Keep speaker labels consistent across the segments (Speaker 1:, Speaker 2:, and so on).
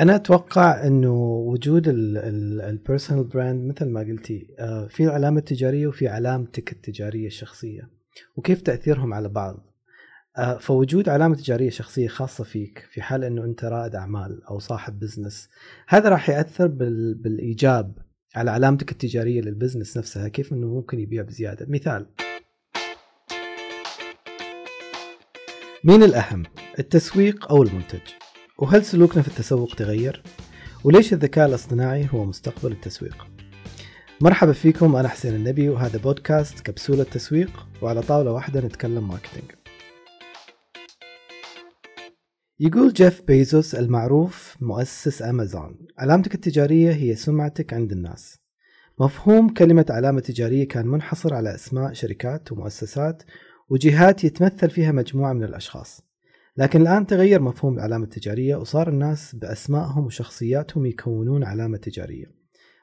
Speaker 1: أنا أتوقع إنه وجود ال personal brand مثل ما قلتي آه، في العلامه التجاريه وفي علامتك التجاريه الشخصيه وكيف تأثيرهم على بعض؟ آه، فوجود علامة تجارية شخصية خاصة فيك في حال إنه أنت رائد أعمال أو صاحب business هذا راح يأثر بالإيجاب على علامتك التجارية لل business نفسها كيف إنه ممكن يبيع بزيادة؟ مثال. مين الأهم؟ التسويق أو المنتج؟ وهل سلوكنا في التسوق تغير؟ وليش الذكاء الاصطناعي هو مستقبل التسويق؟ مرحبا فيكم أنا حسين النبي وهذا بودكاست كبسولة تسويق وعلى طاولة واحدة نتكلم marketing. يقول جيف بيزوس المعروف مؤسس أمازون. علامتك التجارية هي سمعتك عند الناس. مفهوم كلمة علامة تجارية كان منحصر على أسماء شركات ومؤسسات وجهات يتمثل فيها مجموعة من الأشخاص. لكن الآن تغير مفهوم العلامة التجارية وصار الناس بأسمائهم وشخصياتهم يكونون علامة تجارية.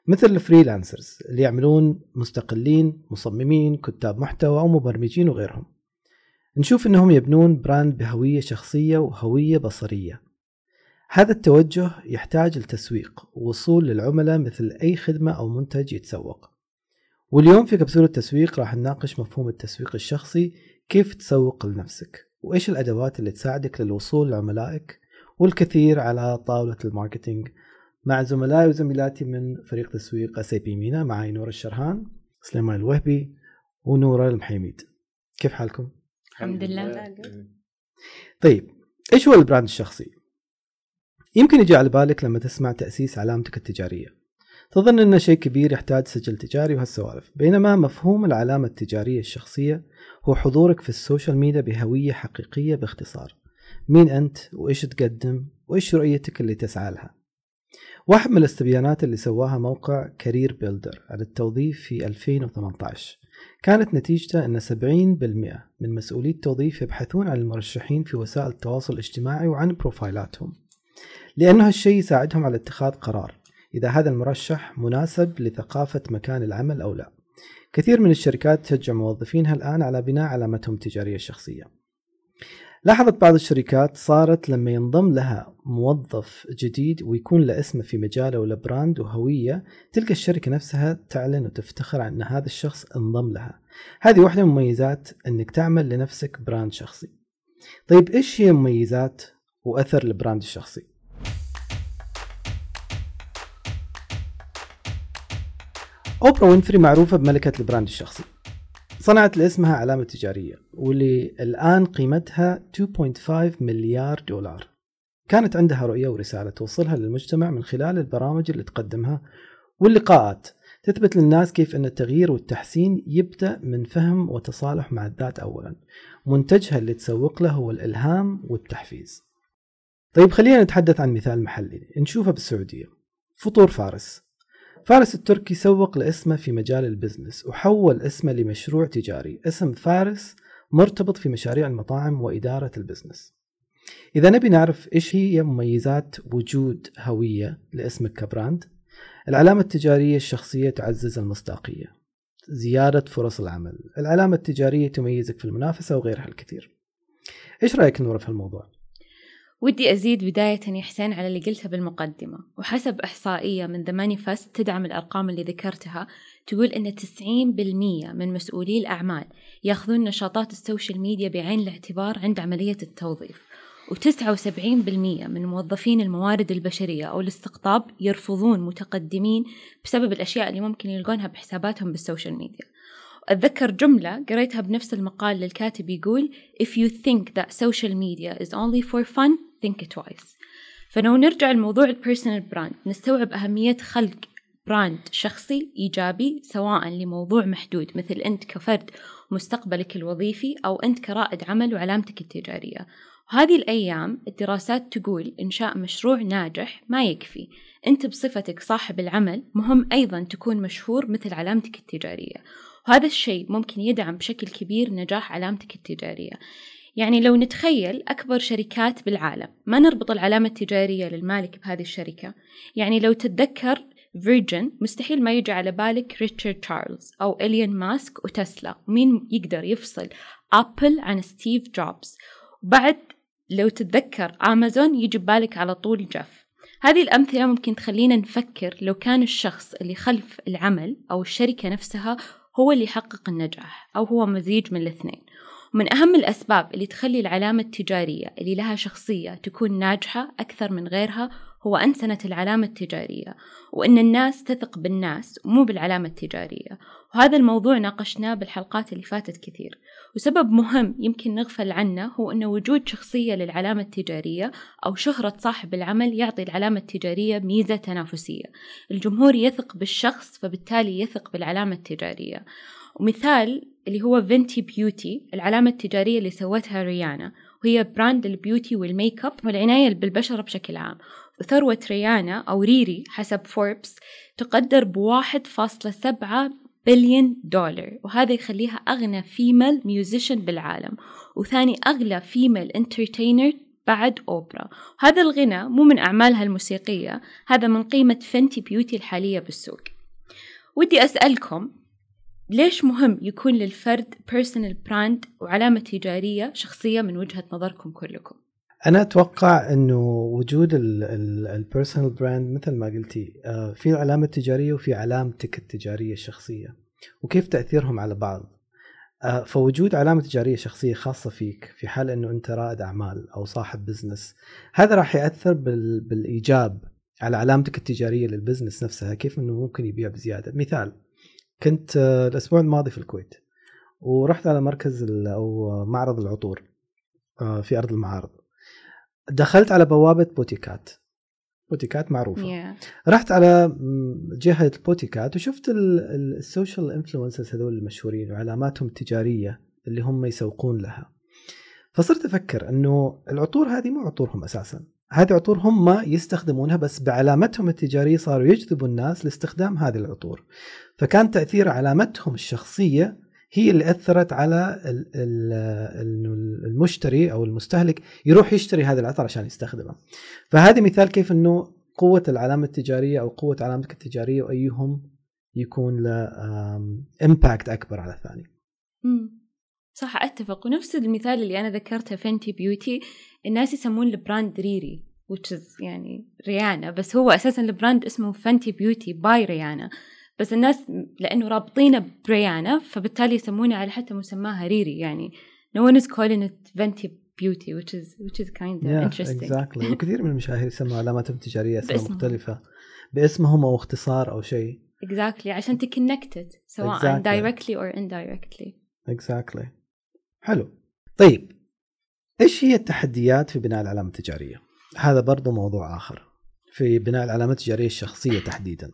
Speaker 1: مثل ال freelancers اللي يعملون مستقلين مصممين كتاب محتوى أو مبرمجين وغيرهم. نشوف إنهم يبنون brand بهوية شخصية وهوية بصرية. هذا التوجه يحتاج التسويق ووصول للعملاء مثل أي خدمة أو منتج يتسوق. واليوم في كبسولة التسويق راح نناقش مفهوم التسويق الشخصي كيف تسوق لنفسك؟ وإيش الأدوات اللي تساعدك للوصول لعملائك والكثير على طاولة ال marketing؟ مع زملائي وزميلاتي من فريق تسويق اس بي مينا معي نور الشرهان سليمان الوهبي ونورة المحيميد. كيف حالكم؟
Speaker 2: الحمد لله.
Speaker 1: طيب إيش هو ال brand الشخصي؟ يمكن يجي على بالك لما تسمع تأسيس علامتك التجارية. تظن إنه شيء كبير يحتاج سجل تجاري وهالسوالف. بينما مفهوم العلامة التجارية الشخصية هو حضورك في ال social media بهوية حقيقية باختصار. مين أنت؟ وإيش تقدم؟ وإيش رؤيتك اللي تسعى لها؟ واحد من الاستبيانات اللي سواها موقع CareerBuilder عن التوظيف في 2018 كانت نتيجته أن 70% من مسؤولي التوظيف يبحثون عن المرشحين في وسائل التواصل الاجتماعي وعن بروفايلاتهم. لأنه هالشيء يساعدهم على اتخاذ قرار. إذا هذا المرشح مناسب لثقافة مكان العمل أو لا. كثير من الشركات تشجع موظفينها الآن على بناء علامتهم التجارية الشخصية. لاحظت بعض الشركات صارت لما ينضم لها موظف جديد ويكون له اسمه في مجاله وله brand وهوية تلك الشركة نفسها تعلن وتفتخر أن هذا الشخص انضم لها. هذه واحدة من مميزات أنك تعمل لنفسك brand شخصي. طيب إيش هي مميزات وأثر ال brand الشخصي؟ أوبرا وينفري معروفة بملكة ال brand الشخصي. صنعت لاسمها علامة تجارية واللي الآن قيمتها 2.5 مليار دولار. كانت عندها رؤية ورسالة توصلها للمجتمع من خلال البرامج اللي تقدمها واللقاءات. تثبت للناس كيف أن التغيير والتحسين يبدأ من فهم وتصالح مع الذات أولا. منتجها اللي تسوق له هو الإلهام والتحفيز. طيب خلينا نتحدث عن مثال محلي. نشوفه بالسعودية. فطور فارس. فارس التركي سوق لاسمه في مجال ال business وحول اسمه لمشروع تجاري. اسم فارس مرتبط في مشاريع المطاعم وإدارة ال business. إذا نبي نعرف إيش هي مميزات وجود هوية لاسمك ك brand العلامة التجارية الشخصية تعزز المصداقية. زيادة فرص العمل. العلامة التجارية تميزك في المنافسة وغيرها الكثير. إيش رأيك نورة في الموضوع؟
Speaker 2: ودي أزيد بداية يا حسين على اللي قلته بالمقدمة. وحسب إحصائية من The Manifest تدعم الأرقام اللي ذكرتها تقول أن 90% من مسؤولي الأعمال يأخذون نشاطات ال social media بعين الاعتبار عند عملية التوظيف. و79% من موظفين الموارد البشرية أو الاستقطاب يرفضون متقدمين بسبب الأشياء اللي ممكن يلقونها بحساباتهم بال social media. أتذكر جملة قريتها بنفس المقال للكاتب يقول If you think that social media is only for fun think twice. فلو نرجع لموضوع ال personal brand نستوعب أهمية خلق brand شخصي إيجابي سواء لموضوع محدود مثل أنت كفرد مستقبلك الوظيفي أو أنت كرائد عمل وعلامتك التجارية. وهذه الأيام الدراسات تقول إنشاء مشروع ناجح ما يكفي. أنت بصفتك صاحب العمل مهم أيضا تكون مشهور مثل علامتك التجارية. وهذا الشيء ممكن يدعم بشكل كبير نجاح علامتك التجارية. يعني لو نتخيل أكبر شركات بالعالم ما نربط العلامة التجارية للمالك بهذه الشركة؟ يعني لو تتذكر فيرجن مستحيل ما يجي على بالك ريتشارد تشارلز أو إيلون ماسك وتسلا مين يقدر يفصل أبل عن ستيف جوبز وبعد لو تتذكر أمازون يجي ببالك على طول جف هذه الأمثلة ممكن تخلينا نفكر لو كان الشخص اللي خلف العمل أو الشركة نفسها هو اللي يحقق النجاح أو هو مزيج من الاثنين. ومن أهم الأسباب اللي تخلي العلامة التجارية اللي لها شخصية تكون ناجحة أكثر من غيرها هو أنسنة العلامة التجارية وأن الناس تثق بالناس ومو بالعلامة التجارية. وهذا الموضوع ناقشناه بالحلقات اللي فاتت كثير. وسبب مهم يمكن نغفل عنه هو أن وجود شخصية للعلامة التجارية أو شهرة صاحب العمل يعطي العلامة التجارية ميزة تنافسية. الجمهور يثق بالشخص فبالتالي يثق بالعلامة التجارية. ومثال اللي هو Fenty Beauty العلامة التجارية اللي سوتها ريانا وهي brand ال beauty وال makeup والعناية بالبشرة بشكل عام. وثروة ريانا أو ريري حسب فوربس تقدر بواحد فاصلة سبعة بليون دولار. وهذا يخليها أغنى female musician بالعالم. وثاني أغنى female entertainer بعد أوبرا. وهذا الغنى مو من أعمالها الموسيقية هذا من قيمة Fenty Beauty الحالية بالسوق. ودي أسألكم ليش مهم يكون للفرد personal brand وعلامة تجارية شخصية من وجهة نظركم كلكم؟
Speaker 1: أنا أتوقع إنه وجود ال personal brand مثل ما قلتي آه، في علامة تجارية وفي علامتك التجارية الشخصية وكيف تأثيرهم على بعض آه، فوجود علامة تجارية شخصية خاصة فيك في حال إنه أنت رائد أعمال أو صاحب business هذا راح يأثر بالإيجاب على علامتك التجارية لل business نفسها كيف إنه ممكن يبيع بزيادة مثال كنت آه، الأسبوع الماضي في الكويت ورحت على مركز أو معرض العطور في أرض المعارض. دخلت على بوابة بوتيكات. بوتيكات معروفة.
Speaker 2: Yeah.
Speaker 1: رحت على جهة بوتيكات وشفت ال social influencers هذول المشهورين وعلاماتهم التجارية اللي هم يسوقون لها. فصرت أفكر إنه العطور هذه مو عطورهم أساسا. هذه عطور هم يستخدمونها بس بعلامتهم التجارية صاروا يجذبوا الناس لاستخدام هذه العطور فكان تأثير علامتهم الشخصية هي اللي أثرت على المشتري أو المستهلك يروح يشتري هذا العطر عشان يستخدمه. فهذا مثال كيف إنه قوة العلامة التجارية أو قوة علامتك التجارية وأيهم يكون له impact أكبر على الثاني.
Speaker 2: صح أتفق. ونفس المثال اللي أنا ذكرته Fenty Beauty الناس يسمون ال brand ريري which is يعني ريانا بس هو أساسا ال brand اسمه Fenty Beauty by Rihanna بس الناس لأنه رابطينه بريانا فبالتالي يسمونه على حتى مسماها ريري. يعني no one is calling it Venti beauty which is which is kind of yeah, interesting.
Speaker 1: exactly. وكثير من المشاهير يسموا علاماتهم التجارية أسماء مختلفة. باسمهم أو اختصار أو شيء.
Speaker 2: Exactly عشان تكونكتد سواء exactly. directly or indirectly.
Speaker 1: Exactly. حلو. طيب إيش هي التحديات في بناء العلامة التجارية؟ هذا برضو موضوع آخر. في بناء العلامات التجارية الشخصية تحديدا.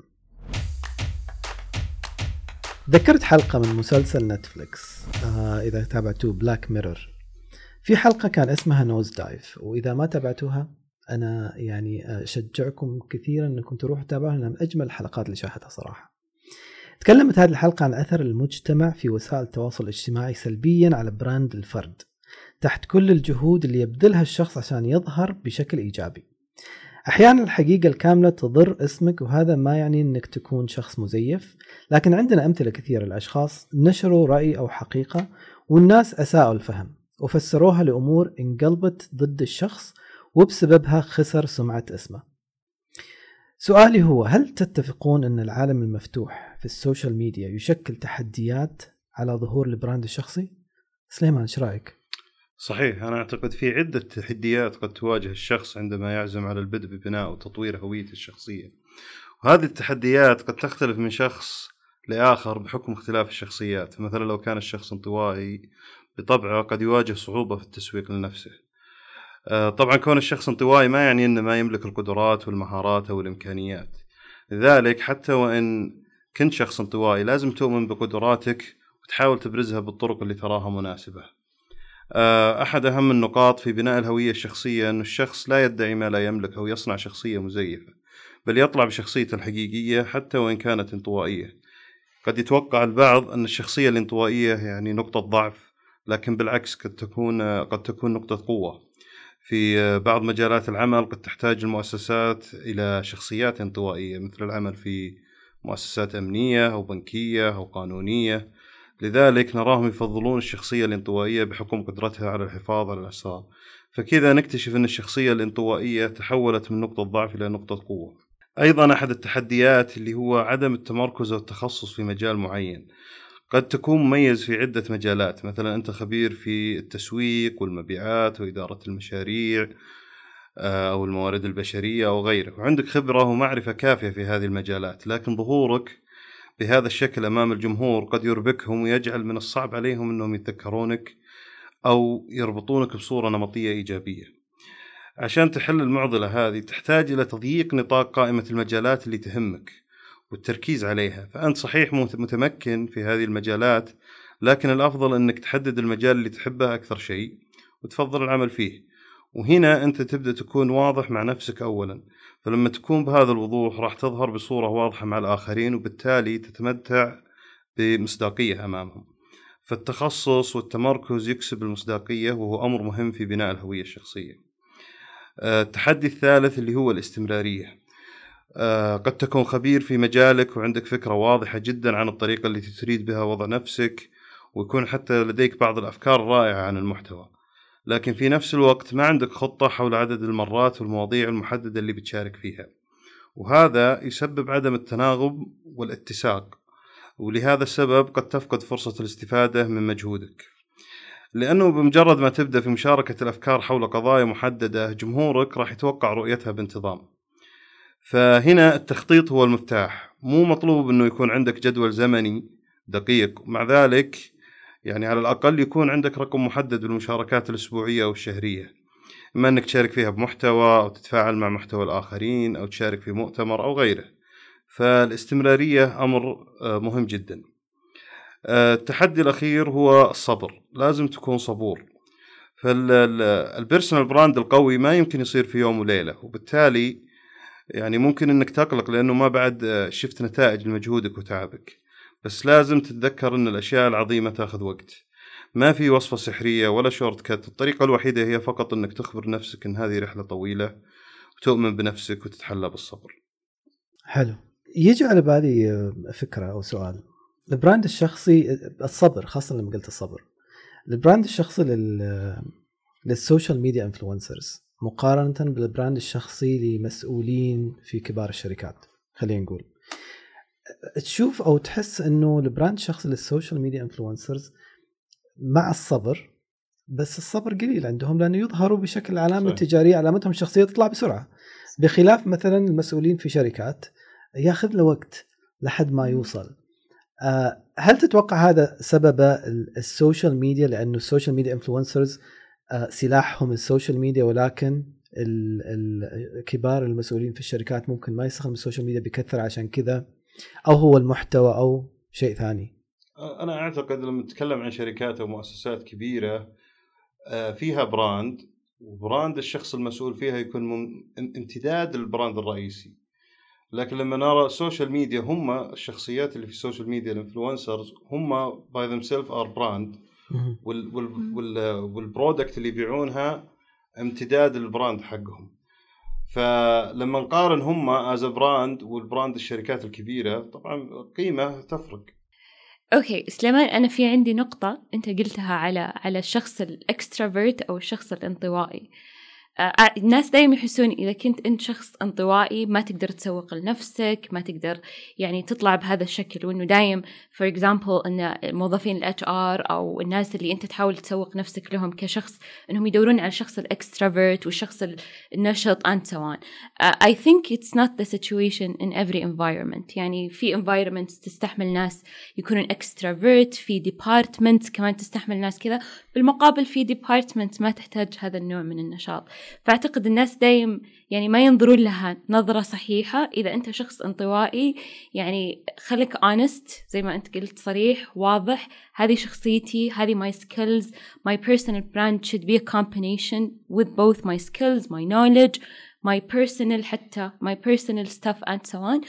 Speaker 1: ذكرت حلقة من مسلسل نتفليكس آه إذا تابعتوه Black Mirror في حلقة كان اسمها Nosedive وإذا ما تابعتوها أنا يعني أشجعكم كثيرا أنكم تروحوا تتابعوها من أجمل الحلقات اللي شاهدتها صراحة. تكلمت هذه الحلقة عن أثر المجتمع في وسائل التواصل الاجتماعي سلبيا على brand الفرد تحت كل الجهود اللي يبذلها الشخص عشان يظهر بشكل إيجابي أحيانا الحقيقة الكاملة تضر اسمك وهذا ما يعني إنك تكون شخص مزيف لكن عندنا أمثلة كثيرة لأشخاص نشروا رأي أو حقيقة والناس أساءوا الفهم وفسروها لأمور انقلبت ضد الشخص وبسببها خسر سمعة اسمه. سؤالي هو هل تتفقون أن العالم المفتوح في ال social media يشكل تحديات على ظهور ال brand الشخصي؟ سليمان إيش رأيك؟
Speaker 3: صحيح أنا أعتقد في عدة تحديات قد تواجه الشخص عندما يعزم على البدء ببناء وتطوير هويته الشخصية وهذه التحديات قد تختلف من شخص لآخر بحكم اختلاف الشخصيات مثلا لو كان الشخص انطوائي بطبعه قد يواجه صعوبة في التسويق لنفسه طبعا كون الشخص انطوائي ما يعني إنه ما يملك القدرات والمهارات أو الإمكانيات. لذلك حتى وإن كنت شخص انطوائي لازم تؤمن بقدراتك وتحاول تبرزها بالطرق اللي تراها مناسبة. آه، أحد أهم النقاط في بناء الهوية الشخصية أن الشخص لا يدعي ما لا يملك أو يصنع شخصية مزيفة بل يطلع بشخصيته الحقيقية حتى وإن كانت انطوائية. قد يتوقع البعض أن الشخصية الانطوائية يعني نقطة ضعف لكن بالعكس قد تكون قد تكون نقطة قوة. في بعض مجالات العمل قد تحتاج المؤسسات إلى شخصيات انطوائية مثل العمل في مؤسسات أمنية أو بنكية أو قانونية. لذلك نراهم يفضلون الشخصية الانطوائية بحكم قدرتها على الحفاظ على الأسرار فكذا نكتشف أن الشخصية الانطوائية تحولت من نقطة ضعف إلى نقطة قوة. أيضا أحد التحديات اللي هو عدم التمركز والتخصص في مجال معين. قد تكون مميز في عدة مجالات. مثلا أنت خبير في التسويق والمبيعات وإدارة المشاريع آه، أو الموارد البشرية أو غيره وعندك خبرة ومعرفة كافية في هذه المجالات. لكن ظهورك بهذا الشكل أمام الجمهور قد يربكهم ويجعل من الصعب عليهم أنهم يتذكرونك أو يربطونك بصورة نمطية إيجابية. عشان تحل المعضلة هذه تحتاج إلى تضييق نطاق قائمة المجالات اللي تهمك. والتركيز عليها. فأنت صحيح متمكن في هذه المجالات لكن الأفضل أنك تحدد المجال اللي تحبه أكثر شيء وتفضل العمل فيه. وهنا أنت تبدأ تكون واضح مع نفسك أولا. فلما تكون بهذا الوضوح راح تظهر بصورة واضحة مع الآخرين وبالتالي تتمتع بمصداقية أمامهم. فالتخصص والتمركز يكسب المصداقية وهو أمر مهم في بناء الهوية الشخصية. آه، التحدي الثالث اللي هو الاستمرارية. قد تكون خبير في مجالك وعندك فكرة واضحة جدا عن الطريقة التي تريد بها وضع نفسك ويكون حتى لديك بعض الأفكار الرائعة عن المحتوى. لكن في نفس الوقت ما عندك خطة حول عدد المرات والمواضيع المحددة اللي بتشارك فيها. وهذا يسبب عدم التناغم والاتساق ولهذا السبب قد تفقد فرصة الاستفادة من مجهودك. لأنه بمجرد ما تبدأ في مشاركة الأفكار حول قضايا محددة جمهورك راح يتوقع رؤيتها بانتظام. فهنا التخطيط هو المفتاح. مو مطلوب أنه يكون عندك جدول زمني دقيق. مع ذلك يعني على الأقل يكون عندك رقم محدد بالمشاركات الأسبوعية أو الشهرية. إما أنك تشارك فيها بمحتوى أو تتفاعل مع محتوى الآخرين أو تشارك في مؤتمر أو غيره. فالاستمرارية أمر آه، مهم جدا. آه، التحدي الأخير هو الصبر. لازم تكون صبور. فال personal brand القوي ما يمكن يصير في يوم وليلة وبالتالي يعني ممكن إنك تقلق لأنه ما بعد آه، شفت نتائج لمجهودك وتعبك. بس لازم تتذكر إن الأشياء العظيمة تاخذ وقت. ما في وصفة سحرية ولا shortcut الطريقة الوحيدة هي فقط إنك تخبر نفسك إن هذه رحلة طويلة وتؤمن بنفسك وتتحلى بالصبر.
Speaker 1: حلو. يجي على بالي آه، فكرة أو سؤال. ال brand الشخصي آه، الصبر خاصة لما قلت الصبر. ال brand الشخصي لل لل social media influencers مقارنة بال brand الشخصي لمسؤولين في كبار الشركات. خلينا نقول. تشوف أو تحس إنه ال brand الشخصي لل social media influencers مع الصبر بس الصبر قليل عندهم لأنه يظهروا بشكل علامة صحيح. تجارية علامتهم الشخصية تطلع بسرعة. بخلاف مثلا المسؤولين في شركات ياخذ له وقت لحد ما يوصل. آه، هل تتوقع هذا سبب ال social media؟ لأنه ال social media influencers سلاحهم ال social media ولكن الكبار المسؤولين في الشركات ممكن ما يستخدم ال social media بكثرة عشان كذا أو هو المحتوى أو شيء ثاني.
Speaker 3: أنا أعتقد لما نتكلم عن شركات أو مؤسسات كبيرة آه، فيها brand و brand الشخص المسؤول فيها يكون امتداد ال brand الرئيسي. لكن لما نرى ال social media هم الشخصيات اللي في ال social media ال influencers هم by themselves are brand وال product اللي يبيعونها امتداد ال brand حقهم. فلما نقارن هم as brand وال brand الشركات الكبيرة طبعا قيمة تفرق.
Speaker 2: okay سليمان أنا في عندي نقطة أنت قلتها على على الشخص ال extrovert أو الشخص الانطوائي. الناس دايما يحسون إذا كنت أنت شخص انطوائي ما تقدر تسوق لنفسك ما تقدر يعني تطلع بهذا الشكل وإنه دايم for example أن موظفين ال HR أو الناس اللي أنت تحاول تسوق نفسك لهم كشخص أنهم يدورون على الشخص ال extrovert والشخص النشط on. uh, I think it's not the situation in every environment. يعني في environments تستحمل ناس يكونون extrovert في departments كمان تستحمل ناس كذا. بالمقابل في departments ما تحتاج هذا النوع من النشاط. فأعتقد الناس دايم يعني ما ينظرون لها نظرة صحيحة إذا أنت شخص انطوائي يعني خليك honest زي ما أنت قلت صريح واضح هذه شخصيتي هذه my skills my personal brand should be a combination with both my skills my knowledge my personal حتى my personal stuff and so on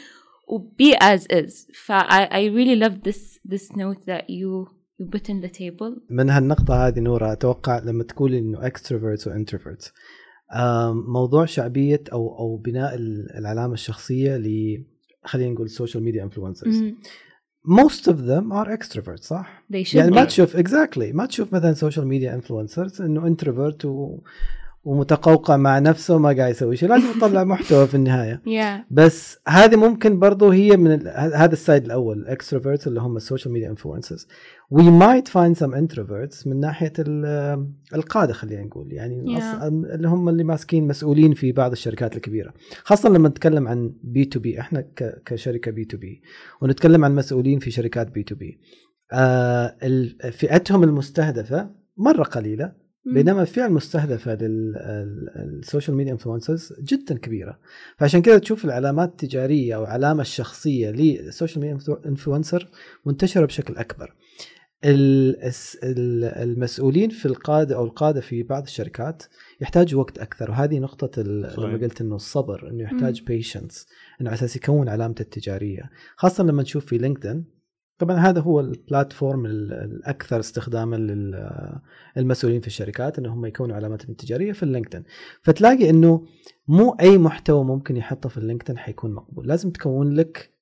Speaker 2: be as is ف I, I really love this this note that you you put in the table
Speaker 1: من هالنقطة هذه نورا أتوقع لما تقول إنه extroverts و introverts موضوع شعبية أو أو بناء العلامة الشخصية ل خلينا نقول ال social media influencers most of them are extroverts صح؟ يعني ما تشوف exactly ما تشوف مثلا social media influencers إنه introvert ومتقوقع مع نفسه وما قاعد يسوي شيء لازم يطلع محتوى في النهاية.
Speaker 2: yeah
Speaker 1: بس هذه ممكن برضو هي من هذا ال side الأول ال extroverts اللي هم ال social media influencers we might find some introverts من ناحية ال- القادة خلينا نقول يعني
Speaker 2: Yeah.
Speaker 1: اللي هم اللي ماسكين مسؤولين في بعض الشركات الكبيرة. خاصة لما نتكلم عن B2B إحنا كشركة B2B ونتكلم عن مسؤولين في شركات B2B فئتهم المستهدفة مرة قليلة بينما الفئة المستهدفة لل social media influencers جدا كبيرة. فعشان كذا تشوف العلامات التجارية أو العلامه الشخصية لل social media influencer منتشرة بشكل أكبر. المسؤولين في القادة أو القادة في بعض الشركات يحتاجوا وقت أكثر. وهذه
Speaker 3: نقطة.
Speaker 1: لما قلت إنه الصبر إنه يحتاج patience إنه على أساس يكون علامته التجارية. خاصة لما نشوف في LinkedIn طبعا هذا هو ال platform ال- الأكثر استخداما للمسؤولين في الشركات انه هم يكونوا علاماتهم التجارية في ال LinkedIn فتلاقي إنه مو أي محتوى ممكن يحطه في ال LinkedIn حيكون مقبول. لازم تكون لك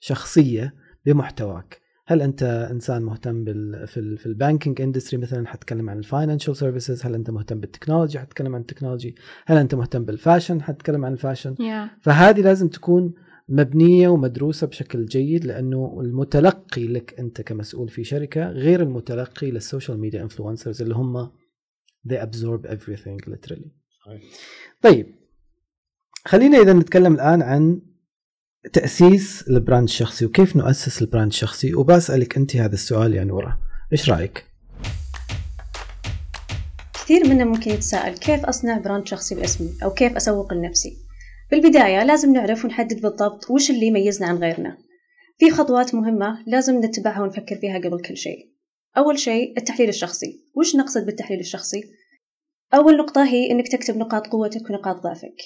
Speaker 1: شخصية بمحتواك. هل أنت إنسان مهتم بال في ال في ال banking industry مثلا حتكلم عن ال financial services؟ هل أنت مهتم بال technology؟ حتكلم عن ال technology. هل أنت مهتم بال fashion؟ حتكلم عن ال
Speaker 2: fashion.
Speaker 1: yeah فهذه لازم تكون مبنية ومدروسة بشكل جيد لأنه المتلقي لك أنت كمسؤول في شركة غير المتلقي لل social media influencers اللي هم they absorb everything literally.
Speaker 3: صحيح.
Speaker 1: طيب خلينا إذا نتكلم الآن عن تأسيس ال brand الشخصي وكيف نؤسس ال brand الشخصي وبسألك أنت هذا السؤال يا نورة. إيش رأيك؟
Speaker 4: كثير منا ممكن يتساءل كيف أصنع براند شخصي باسمي أو كيف أسوق لنفسي؟ بالبداية لازم نعرف ونحدد بالضبط وش اللي يميزنا عن غيرنا. في خطوات مهمة لازم نتبعها ونفكر فيها قبل كل شيء. أول شيء التحليل الشخصي. وش نقصد بالتحليل الشخصي؟ أول نقطة هي إنك تكتب نقاط قوتك ونقاط ضعفك.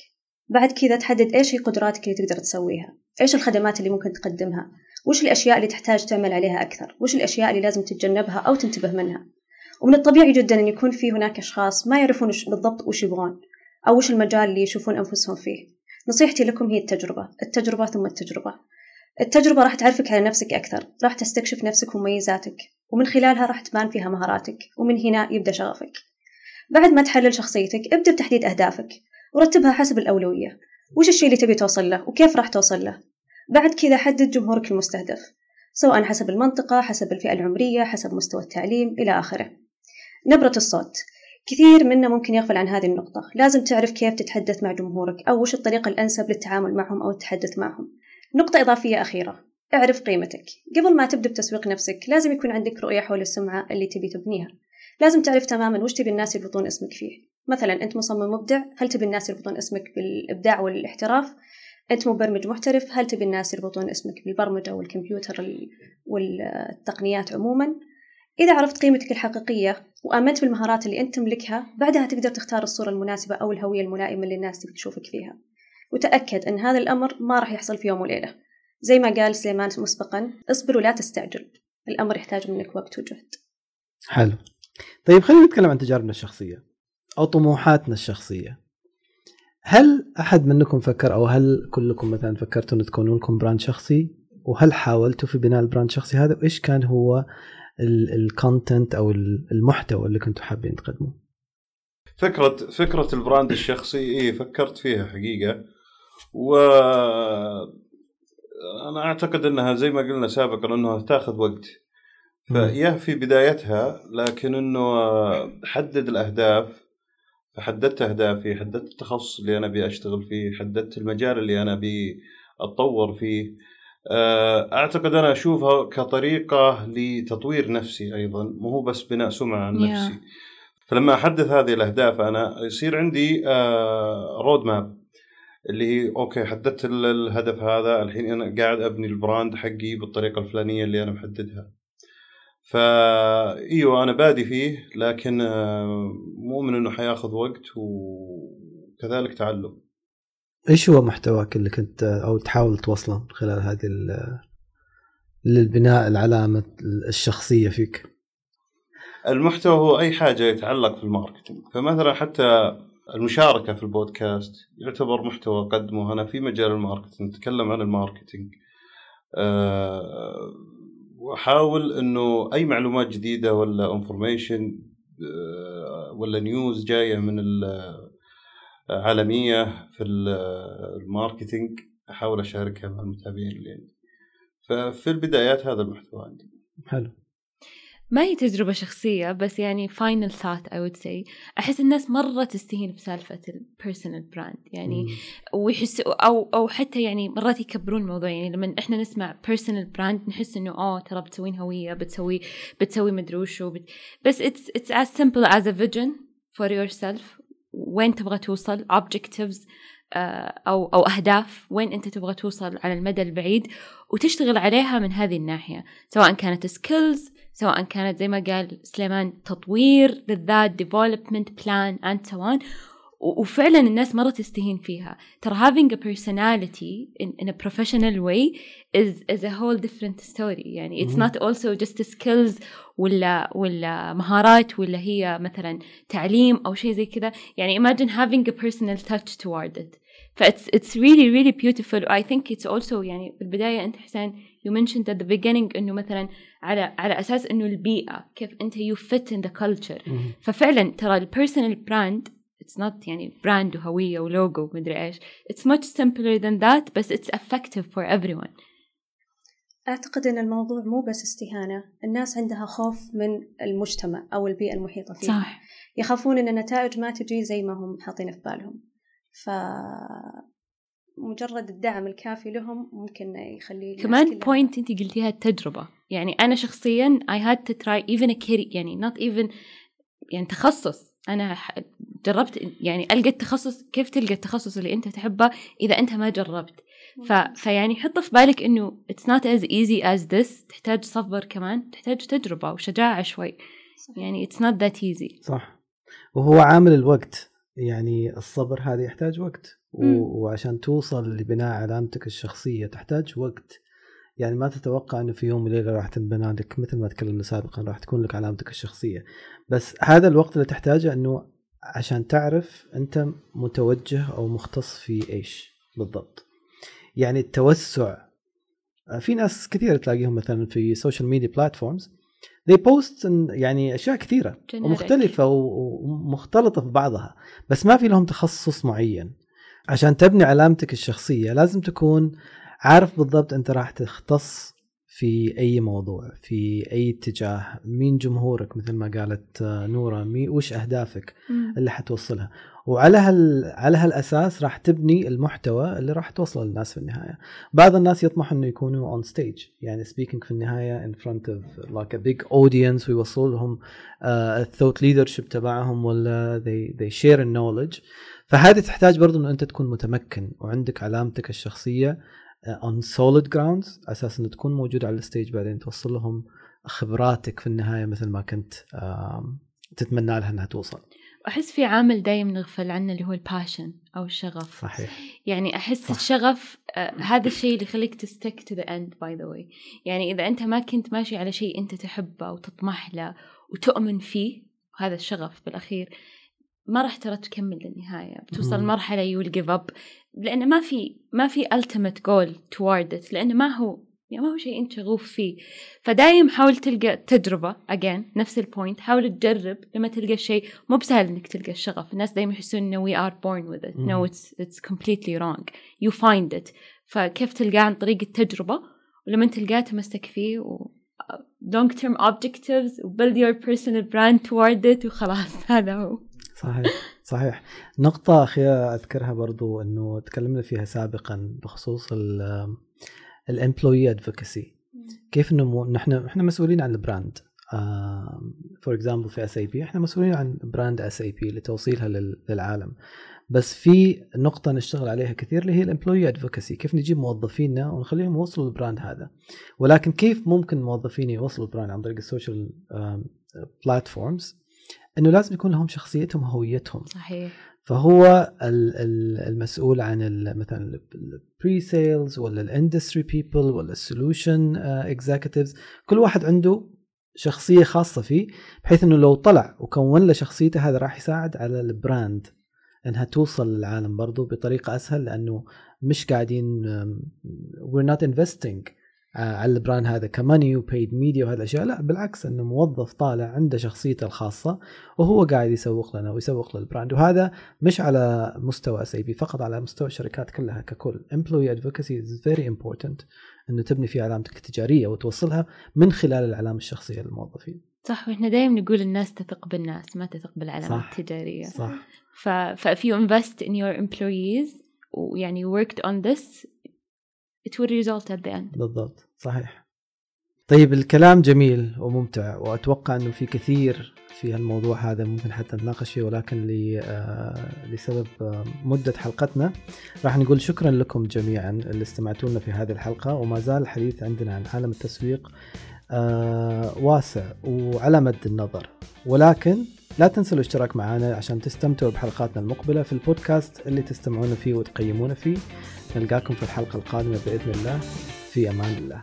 Speaker 4: بعد كذا تحدد إيش هي قدراتك اللي تقدر تسويها. إيش الخدمات اللي ممكن تقدمها؟ وش الأشياء اللي تحتاج تعمل عليها أكثر؟ وش الأشياء اللي لازم تتجنبها أو تنتبه منها؟ ومن الطبيعي جدا أن يكون في هناك أشخاص ما يعرفون بالضبط وش يبغون أو وش المجال اللي يشوفون أنفسهم فيه. نصيحتي لكم هي التجربة التجربة ثم التجربة. التجربة راح تعرفك على نفسك أكثر راح تستكشف نفسك ومميزاتك ومن خلالها راح تبان فيها مهاراتك ومن هنا يبدأ شغفك. بعد ما تحلل شخصيتك ابدأ بتحديد أهدافك ورتبها حسب الأولوية. وش الشيء اللي تبي توصل له وكيف راح توصل له؟ بعد كذا حدد جمهورك المستهدف سواء حسب المنطقة حسب الفئة العمرية حسب مستوى التعليم إلى آخره. نبرة الصوت. كثير منا ممكن يغفل عن هذه النقطة. لازم تعرف كيف تتحدث مع جمهورك أو وش الطريقة الأنسب للتعامل معهم أو التحدث معهم. نقطة إضافية أخيرة. اعرف قيمتك. قبل ما تبدأ بتسويق نفسك لازم يكون عندك رؤية حول السمعة اللي تبي تبنيها. لازم تعرف تماما وش تبي الناس يربطون اسمك فيه. مثلا أنت مصمم مبدع هل تبي الناس يربطون اسمك بالإبداع والاحتراف؟ أنت مبرمج محترف هل تبي الناس يربطون اسمك بالبرمجة والكمبيوتر ال- والتقنيات عموما؟ إذا عرفت قيمتك الحقيقية وآمنت بالمهارات اللي أنت تملكها بعدها تقدر تختار الصورة المناسبة أو الهوية الملائمة اللي الناس تبي تشوفك فيها. وتأكد أن هذا الأمر ما راح يحصل في يوم وليلة. زي ما قال سليمان مسبقا اصبر ولا تستعجل. الأمر يحتاج منك وقت وجهد.
Speaker 1: حلو. طيب خلينا نتكلم عن تجاربنا الشخصية أو طموحاتنا الشخصية. هل أحد منكم فكر أو هل كلكم مثلا فكرتوا إن تكونوا لكم brand شخصي؟ وهل حاولتوا في بناء ال brand الشخصي هذا؟ وإيش كان هو ال content أو ال- المحتوى اللي كنتوا حابين تقدموه.
Speaker 3: فكرة فكرة ال brand الشخصي إيه فكرت فيها حقيقة. و أنا أعتقد أنها زي ما قلنا سابقا أنها تاخذ وقت. فيا في بدايتها لكن أنه حدد الأهداف فحددت أهدافي حددت التخصص اللي أنا أبي أشتغل فيه حددت المجال اللي أنا أبي أتطور فيه. أعتقد أنا أشوفها كطريقة لتطوير نفسي أيضا مو هو بس بناء سمعة عن
Speaker 2: Yeah.
Speaker 3: نفسي. فلما احدد هذه الأهداف أنا يصير عندي road map اللي هي okay حددت ال- الهدف هذا الحين أنا قاعد أبني ال brand حقي بالطريقة الفلانية اللي أنا محددها. فا إيوه أنا بادي فيه لكن آه، مؤمن إنه حياخذ وقت وكذلك تعلم.
Speaker 1: إيش هو محتواك اللي كنت أو تحاول توصله من خلال هذه للبناء العلامة الشخصية فيك؟
Speaker 3: المحتوى هو أي حاجة يتعلق في ال marketing. فمثلا حتى المشاركة في البودكاست يعتبر محتوى أقدمه. أنا في مجال ال marketing نتكلم عن ال marketing. أه واحاول إنه أي معلومات جديدة ولا information آه، ولا news جاية من العالميه في ال marketing أحاول أشاركها مع المتابعين اللي عندي. ففي البدايات هذا المحتوى عندي.
Speaker 1: حلو.
Speaker 2: ما هي تجربة شخصية بس يعني final thought I would say. أحس الناس مرة تستهين بسالفة ال personal brand يعني ويحسوا أو أو حتى يعني مرات يكبرون الموضوع. يعني لما إحنا نسمع personal brand نحس إنه أوه ترى بتسوين هوية بتسوي بتسوي مدري وشو بت... بس it's it's as simple as a vision for yourself. وين تبغى توصل objectives آه، أو أو أهداف وين أنت تبغى توصل على المدى البعيد وتشتغل عليها من هذه الناحية سواء كانت skills سواء كانت زي ما قال سليمان تطوير للذات development plan and so on. وفعلا الناس مرة تستهين فيها ترى having a personality in, in a professional way is, is a whole different story يعني it's not also just skills ولا ولا مهارات ولا هي مثلا تعليم أو شيء زي كذا يعني imagine having a personal touch toward it فإتس it's really really beautiful I think it's also يعني في البداية أنت حسين you mentioned at the beginning إنه مثلا على على أساس إنه البيئة كيف أنت you fit in the culture ففعلا ترى ال personal brand it's not يعني brand وهوية ولوجو ومدري إيش. It's much simpler than that بس it's effective for everyone.
Speaker 4: أعتقد أن الموضوع مو بس استهانة. الناس عندها خوف من المجتمع أو البيئة المحيطة فيها
Speaker 2: صح.
Speaker 4: يخافون أن النتائج ما تجي زي ما هم حاطين في بالهم. ف مجرد الدعم الكافي لهم ممكن يخلي
Speaker 2: كمان point انت قلتيها التجربة. يعني أنا شخصيا I had to try even a career يعني not even يعني تخصص. أنا جربت يعني ألقى التخصص كيف تلقى التخصص اللي أنت تحبه إذا أنت ما جربت. ف... فيعني حط في بالك إنه it's not as easy as this تحتاج صبر كمان تحتاج تجربة وشجاعة شوي. صح. يعني it's not that easy.
Speaker 1: صح. وهو عامل الوقت. يعني الصبر هذا يحتاج وقت. وعشان توصل لبناء علامتك الشخصية تحتاج وقت. يعني ما تتوقع إنه في يوم وليلة راح تنبنى لك مثل ما تكلمنا سابقا راح تكون لك علامتك الشخصية. بس هذا الوقت اللي تحتاجه إنه عشان تعرف أنت متوجه أو مختص في إيش بالضبط. يعني التوسع في ناس كثير تلاقيهم مثلا في social media platforms they post يعني أشياء كثيرة ومختلفة ومختلطة في بعضها. بس ما في لهم تخصص معين. عشان تبني علامتك الشخصية لازم تكون عارف بالضبط أنت راح تختص في أي موضوع في أي اتجاه. مين جمهورك مثل ما قالت نورة؟ مي وش أهدافك اللي حتوصلها؟ وعلى هال على هالأساس راح تبني المحتوى اللي راح توصله للناس في النهاية. بعض الناس يطمح إنه يكونوا on stage يعني speaking في النهاية in front of like a big audience ويوصلوا لهم ال thought leadership تبعهم ولا they they share knowledge. فهذه تحتاج برضو إنه أنت تكون متمكن وعندك علامتك الشخصية on solid grounds أساس إنه تكون موجود على ال stage بعدين توصل لهم خبراتك في النهاية مثل ما كنت تتمنى لها إنها توصل.
Speaker 2: أحس في عامل دايم نغفل عنه اللي هو ال passion أو الشغف.
Speaker 1: صحيح.
Speaker 2: يعني أحس صح. الشغف آه هذا الشيء اللي يخليك ت stick to the end by the way يعني إذا أنت ما كنت ماشي على شيء أنت تحبه وتطمح له وتؤمن فيه وهذا الشغف بالأخير ما راح ترى تكمل للنهاية. بتوصل مرحلة you give up لأنه ما في ما في ultimate goal toward it لأنه ما هو يعني ما هو شيء أنت شغوف فيه. فدايم حاول تلقى تجربة again نفس البوينت حاول تجرب لما تلقى الشيء مو بسهل إنك تلقى الشغف الناس دايما يحسون إنه we are born with it. No it's it's completely wrong. You find it. فكيف تلقاه عن طريق التجربة؟ ولما تلقاه تمسك فيه و long term objectives و build your personal brand toward it وخلاص هذا هو.
Speaker 1: صحيح. صحيح. نقطة أخيرة أذكرها برضو أنه تكلمنا فيها سابقا بخصوص ال employee advocacy كيف إنه نحن إحنا مسؤولين عن ال brand for example في SAP إحنا مسؤولين عن brand SAP لتوصيلها للعالم. بس في نقطة نشتغل عليها كثير اللي هي ال employee advocacy كيف نجيب موظفينا ونخليهم يوصلوا ال brand هذا. ولكن كيف ممكن موظفين يوصلوا ال brand عن طريق ال social platforms إنه لازم يكون لهم شخصيتهم وهويتهم.
Speaker 2: صحيح.
Speaker 1: فهو المسؤول عن مثلا ال presales ولا ال industry people ولا ال solution executives كل واحد عنده شخصية خاصة فيه بحيث إنه لو طلع وكون له شخصيته هذا راح يساعد على ال brand إنها توصل للعالم برضو بطريقة أسهل لأنه مش قاعدين we're not investing آه، على ال brand هذا ك money و paid media وهذه الأشياء. لا بالعكس إنه موظف طالع عنده شخصيته الخاصة وهو قاعد يسوق لنا ويسوق لل brand. وهذا مش على مستوى SAP فقط على مستوى الشركات كلها ككل. Employee advocacy is very important إنه تبني فيه علامتك التجارية وتوصلها من خلال العلامه الشخصية للموظفين.
Speaker 2: صح وإحنا دايما نقول الناس تثق بالناس ما تثق بالعلامات
Speaker 1: صح.
Speaker 2: التجارية.
Speaker 1: صح.
Speaker 2: ف you invest in your employees ويعني worked on this it will result at the end.
Speaker 1: بالضبط صحيح. طيب الكلام جميل وممتع وأتوقع إنه في كثير في هالموضوع هذا ممكن حتى نتناقش فيه ولكن آه، لسبب آه، مدة حلقتنا راح نقول شكرا لكم جميعا اللي استمعتوا لنا في هذه الحلقة وما زال الحديث عندنا عن عالم التسويق آه، واسع وعلى مد النظر. ولكن لا تنسوا الاشتراك معنا عشان تستمتعوا بحلقاتنا المقبلة في البودكاست اللي تستمعون فيه وتقيمون فيه. نلقاكم في الحلقة القادمة بإذن الله. في أمان الله.